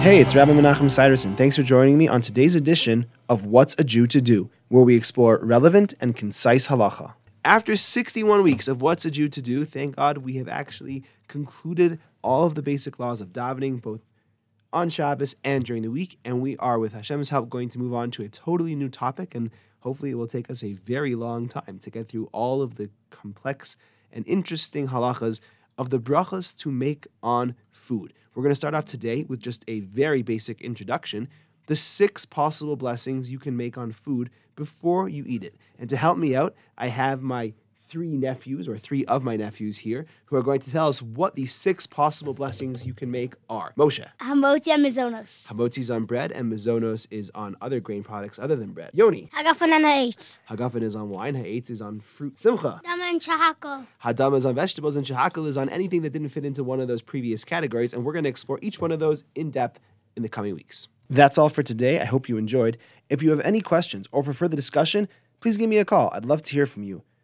Hey, it's Rabbi Menachem Siderson. Thanks for joining me on today's edition of What's a Jew to Do, where we explore relevant and concise halacha. After 61 weeks of What's a Jew to Do, thank God we have actually concluded all of the basic laws of davening, both on Shabbos and during the week. And we are, with Hashem's help, going to move on to a totally new topic. And hopefully, it will take us a very long time to get through all of the complex and interesting halachas of the brachas to make on food. We're going to start off today with just a very basic introduction the six possible blessings you can make on food before you eat it. And to help me out, I have my three nephews, or three of my nephews here, who are going to tell us what the six possible blessings you can make are. Moshe. Hamotzi and Mizonos. Hamotzi is on bread, and mizonos is on other grain products other than bread. Yoni. Hagafen and Eitz. Hagafen is on wine, ha'etz is on fruit. Simcha. Dama and Shahako. Hadam is on vegetables, and shahakal is on anything that didn't fit into one of those previous categories. And we're going to explore each one of those in depth in the coming weeks. That's all for today. I hope you enjoyed. If you have any questions or for further discussion, please give me a call. I'd love to hear from you.